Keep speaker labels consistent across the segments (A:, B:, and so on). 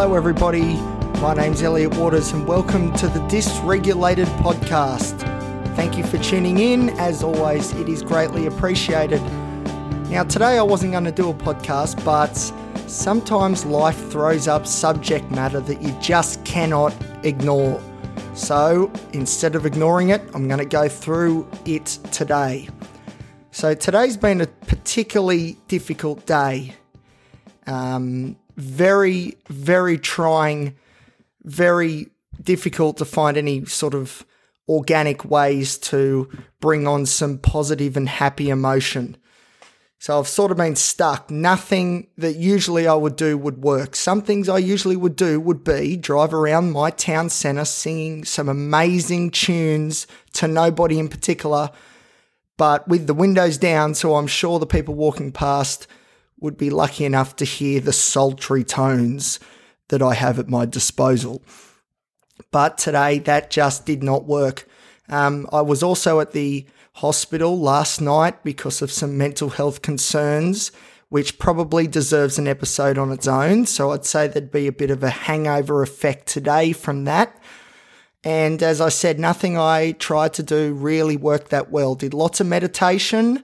A: Hello, everybody. My name's Elliot Waters, and welcome to the Dysregulated Podcast. Thank you for tuning in. As always, it is greatly appreciated. Now, today I wasn't going to do a podcast, but sometimes life throws up subject matter that you just cannot ignore. So instead of ignoring it, I'm going to go through it today. So today's been a particularly difficult day. Um, very, very trying, very difficult to find any sort of organic ways to bring on some positive and happy emotion. So I've sort of been stuck. Nothing that usually I would do would work. Some things I usually would do would be drive around my town centre singing some amazing tunes to nobody in particular, but with the windows down, so I'm sure the people walking past would be lucky enough to hear the sultry tones that I have at my disposal. But today that just did not work. Um, I was also at the hospital last night because of some mental health concerns, which probably deserves an episode on its own. So I'd say there'd be a bit of a hangover effect today from that. And as I said, nothing I tried to do really worked that well. Did lots of meditation,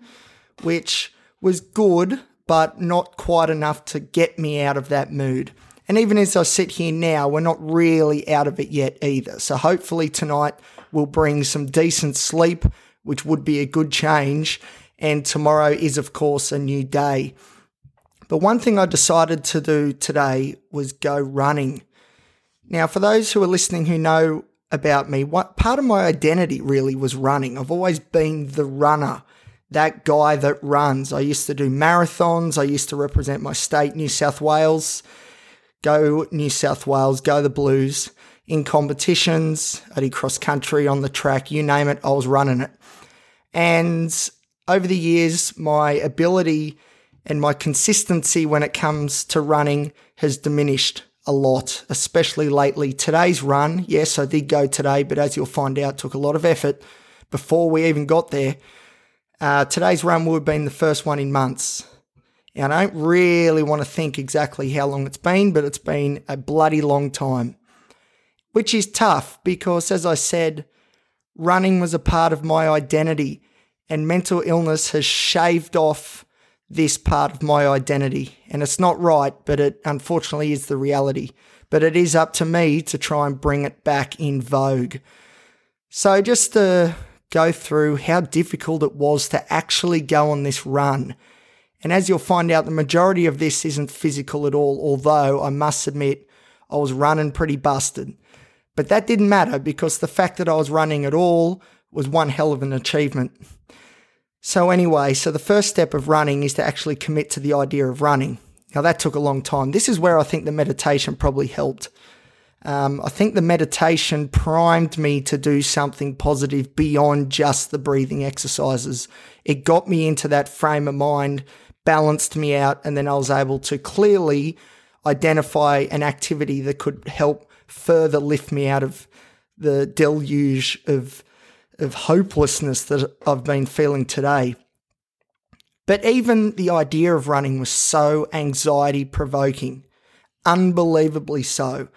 A: which was good, but not quite enough to get me out of that mood. And even as I sit here now, we're not really out of it yet either. So hopefully tonight will bring some decent sleep which would be a good change. And tomorrow is, of course, a new day. But one thing I decided to do today was go running. Now, for those who are listening who know about me, what part of my identity really was running. I've always been the runner, that guy that runs. I used to do marathons. I used to represent my state, New South Wales. Go New South Wales, go the Blues. In competitions, I did cross country on the track, you name it, I was running it. And over the years, my ability and my consistency when it comes to running has diminished a lot, especially lately. Today's run, yes, I did go today, but as you'll find out, took a lot of effort before we even got there. Uh, today's run would have been the first one in months. And I don't really want to think exactly how long it's been, but it's been a bloody long time, which is tough because, as I said, running was a part of my identity and mental illness has shaved off this part of my identity. And it's not right, but it unfortunately is the reality. But it is up to me to try and bring it back in vogue. So, just to go through how difficult it was to actually go on this run. And as you'll find out, the majority of this isn't physical at all, although I must admit I was running pretty busted. But that didn't matter because the fact that I was running at all was one hell of an achievement. So, anyway, so the first step of running is to actually commit to the idea of running. Now, that took a long time. This is where I think the meditation probably helped. Um, I think the meditation primed me to do something positive beyond just the breathing exercises. It got me into that frame of mind, balanced me out, and then I was able to clearly identify an activity that could help further lift me out of the deluge of of hopelessness that I've been feeling today. But even the idea of running was so anxiety provoking, unbelievably so.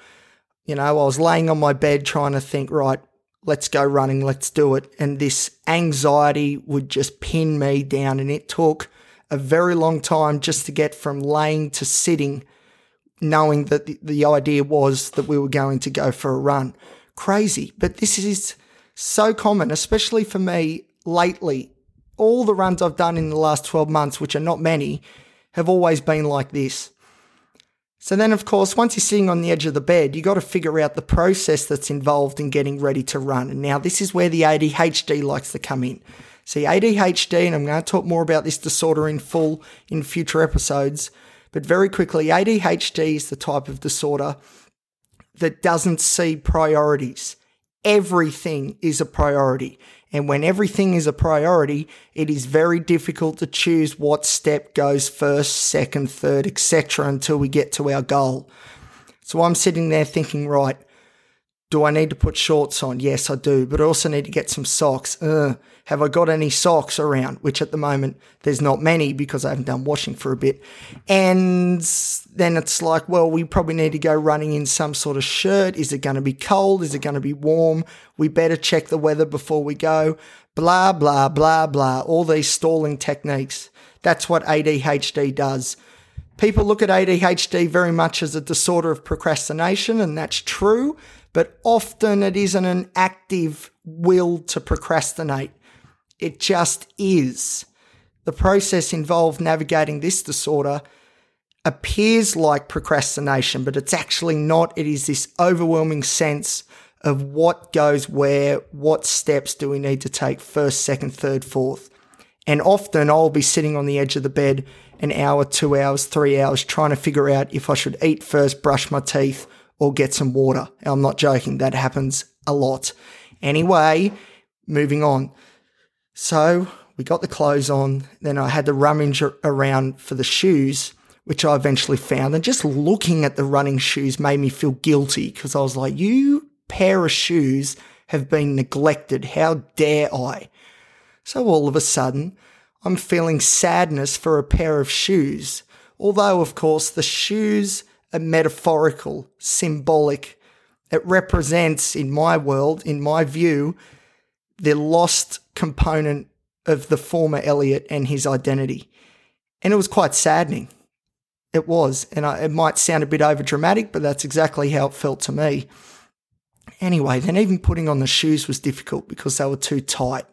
A: You know, I was laying on my bed trying to think, right, let's go running, let's do it. And this anxiety would just pin me down. And it took a very long time just to get from laying to sitting, knowing that the, the idea was that we were going to go for a run. Crazy. But this is so common, especially for me lately. All the runs I've done in the last 12 months, which are not many, have always been like this. So then, of course, once you're sitting on the edge of the bed, you got to figure out the process that's involved in getting ready to run. And now this is where the ADHD likes to come in. See, ADHD, and I'm going to talk more about this disorder in full in future episodes, but very quickly, ADHD is the type of disorder that doesn't see priorities everything is a priority. And when everything is a priority, it is very difficult to choose what step goes first, second, third, etc. until we get to our goal. So I'm sitting there thinking, right, Do I need to put shorts on? Yes, I do, but I also need to get some socks. Uh, have I got any socks around? Which at the moment there's not many because I haven't done washing for a bit. And then it's like, well, we probably need to go running in some sort of shirt. Is it going to be cold? Is it going to be warm? We better check the weather before we go. Blah, blah, blah, blah. All these stalling techniques. That's what ADHD does. People look at ADHD very much as a disorder of procrastination, and that's true but often it isn't an active will to procrastinate. It just is. The process involved navigating this disorder appears like procrastination, but it's actually not. It is this overwhelming sense of what goes where, what steps do we need to take first, second, third, fourth. And often I'll be sitting on the edge of the bed an hour, two hours, three hours trying to figure out if I should eat first, brush my teeth, or get some water. I'm not joking, that happens a lot. Anyway, moving on. So we got the clothes on, then I had to rummage around for the shoes, which I eventually found. And just looking at the running shoes made me feel guilty because I was like, you pair of shoes have been neglected. How dare I? So all of a sudden, I'm feeling sadness for a pair of shoes. Although, of course, the shoes metaphorical, symbolic. It represents, in my world, in my view, the lost component of the former Elliot and his identity. And it was quite saddening. It was. And I, it might sound a bit over dramatic, but that's exactly how it felt to me. Anyway, then even putting on the shoes was difficult because they were too tight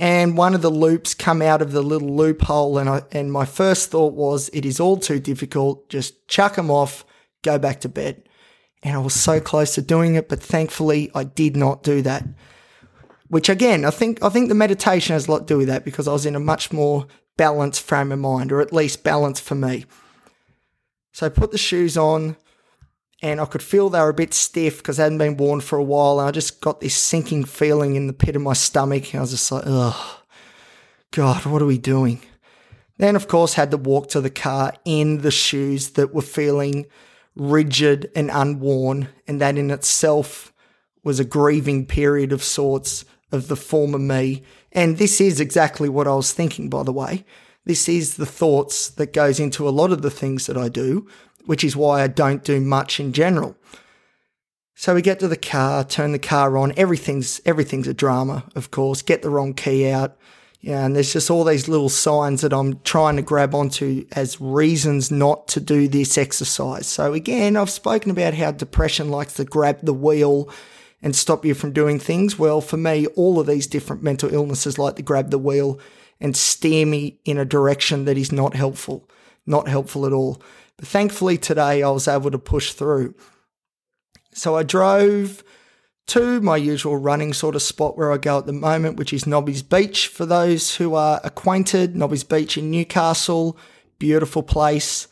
A: and one of the loops come out of the little loophole and I, and my first thought was it is all too difficult. Just chuck them off. Go back to bed. And I was so close to doing it but thankfully I did not do that. Which again I think I think the meditation has a lot to do with that because I was in a much more balanced frame of mind or at least balanced for me. So I put the shoes on and I could feel they were a bit stiff because they hadn't been worn for a while. And I just got this sinking feeling in the pit of my stomach. I was just like, oh, God, what are we doing? Then, of course, had to walk to the car in the shoes that were feeling rigid and unworn. And that in itself was a grieving period of sorts of the former me. And this is exactly what I was thinking, by the way. This is the thoughts that goes into a lot of the things that I do which is why I don't do much in general. So we get to the car, turn the car on. Everything's everything's a drama, of course. Get the wrong key out. Yeah, and there's just all these little signs that I'm trying to grab onto as reasons not to do this exercise. So again, I've spoken about how depression likes to grab the wheel and stop you from doing things. Well, for me, all of these different mental illnesses like to grab the wheel and steer me in a direction that is not helpful, not helpful at all. But thankfully today I was able to push through. So I drove to my usual running sort of spot where I go at the moment, which is Nobby's Beach. For those who are acquainted, Nobby's Beach in Newcastle, beautiful place.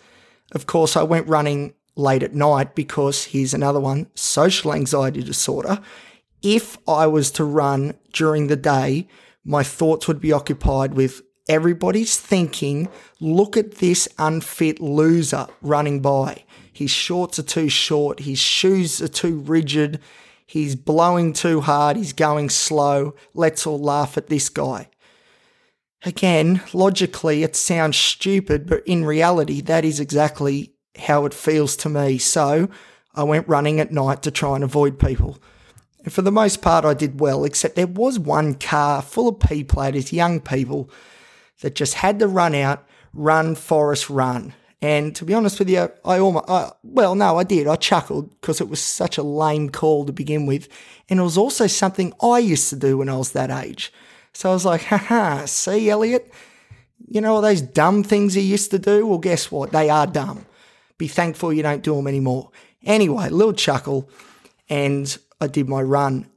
A: Of course, I went running late at night because here's another one social anxiety disorder. If I was to run during the day, my thoughts would be occupied with Everybody's thinking, look at this unfit loser running by. His shorts are too short, his shoes are too rigid, he's blowing too hard, he's going slow. Let's all laugh at this guy. Again, logically, it sounds stupid, but in reality, that is exactly how it feels to me. So I went running at night to try and avoid people. And for the most part, I did well, except there was one car full of P platers, young people, that just had to run out, run, Forrest, run. And to be honest with you, I almost, I, well, no, I did. I chuckled because it was such a lame call to begin with. And it was also something I used to do when I was that age. So I was like, haha, see, Elliot, you know all those dumb things you used to do? Well, guess what? They are dumb. Be thankful you don't do them anymore. Anyway, little chuckle, and I did my run,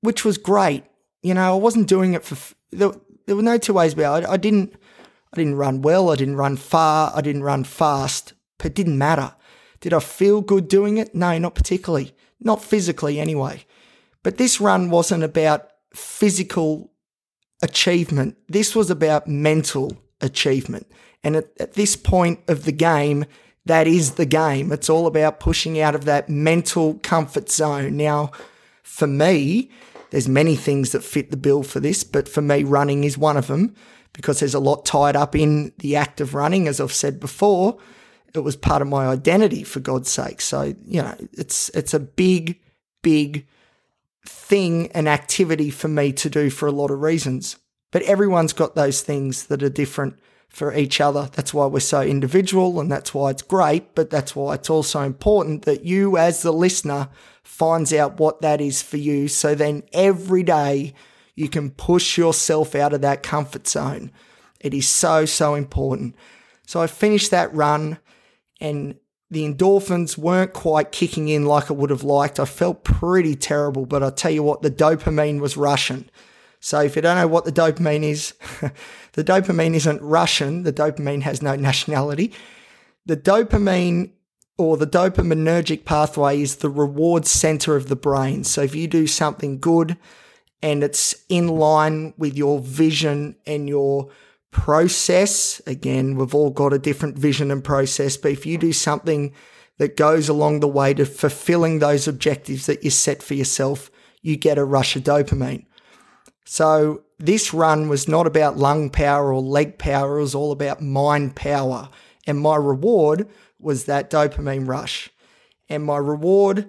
A: which was great. You know, I wasn't doing it for, there were no two ways about it. I, didn't I didn't run well, I didn't run far, I didn't run fast, but it didn't matter. Did I feel good doing it? No, not particularly. Not physically anyway. But this run wasn't about physical achievement. This was about mental achievement. And at, at this point of the game, that is the game. It's all about pushing out of that mental comfort zone. Now, for me, there's many things that fit the bill for this, but for me, running is one of them because there's a lot tied up in the act of running. As I've said before, it was part of my identity for God's sake. So, you know, it's, it's a big, big thing, and activity for me to do for a lot of reasons. But everyone's got those things that are different for each other. That's why we're so individual and that's why it's great, but that's why it's also important that you as the listener finds out what that is for you. So then every day you can push yourself out of that comfort zone. It is so, so important. So I finished that run and the endorphins weren't quite kicking in like I would have liked. I felt pretty terrible, but I tell you what, the dopamine was rushing. So if you don't know what the dopamine is, the dopamine isn't Russian. The dopamine has no nationality. The dopamine or the dopaminergic pathway is the reward center of the brain. So if you do something good and it's in line with your vision and your process, again, we've all got a different vision and process, but if you do something that goes along the way to fulfilling those objectives that you set for yourself, you get a rush of dopamine. So this run was not about lung power or leg power, it was all about mind power. And my reward was that dopamine rush. And my reward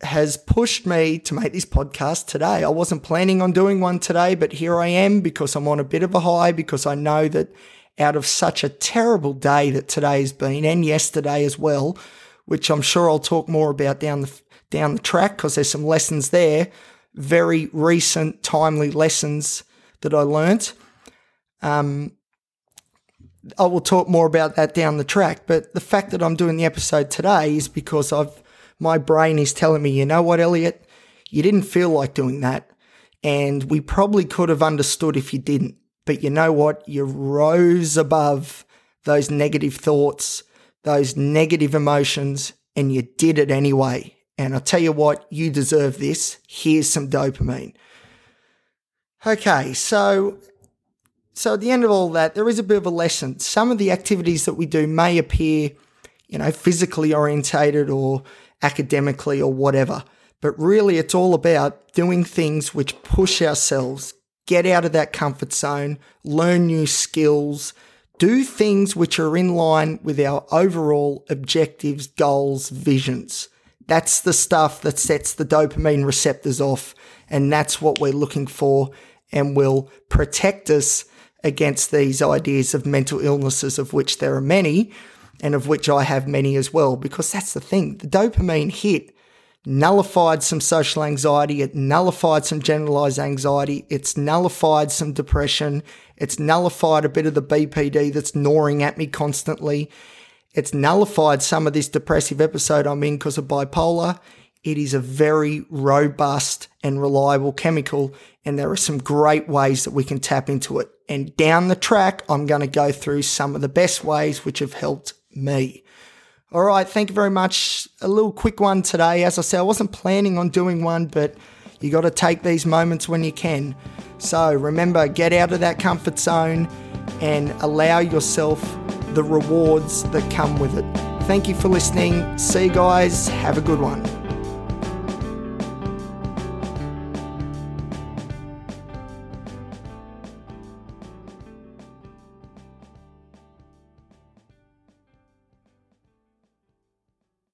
A: has pushed me to make this podcast today. I wasn't planning on doing one today, but here I am because I'm on a bit of a high because I know that out of such a terrible day that today has been and yesterday as well, which I'm sure I'll talk more about down the down the track because there's some lessons there very recent, timely lessons that I learnt. Um, I will talk more about that down the track, but the fact that I'm doing the episode today is because I've my brain is telling me, you know what, Elliot, you didn't feel like doing that, and we probably could have understood if you didn't. But you know what? You rose above those negative thoughts, those negative emotions, and you did it anyway. And I'll tell you what, you deserve this. Here's some dopamine. Okay, so so at the end of all that, there is a bit of a lesson. Some of the activities that we do may appear, you know, physically orientated or academically or whatever. But really it's all about doing things which push ourselves, get out of that comfort zone, learn new skills, do things which are in line with our overall objectives, goals, visions. That's the stuff that sets the dopamine receptors off. And that's what we're looking for and will protect us against these ideas of mental illnesses, of which there are many, and of which I have many as well, because that's the thing. The dopamine hit nullified some social anxiety, it nullified some generalized anxiety, it's nullified some depression, it's nullified a bit of the BPD that's gnawing at me constantly. It's nullified some of this depressive episode I'm in because of bipolar. It is a very robust and reliable chemical, and there are some great ways that we can tap into it. And down the track, I'm going to go through some of the best ways which have helped me. All right, thank you very much. A little quick one today. As I said, I wasn't planning on doing one, but you got to take these moments when you can. So remember, get out of that comfort zone and allow yourself the rewards that come with it. Thank you for listening. See you guys. Have a good one.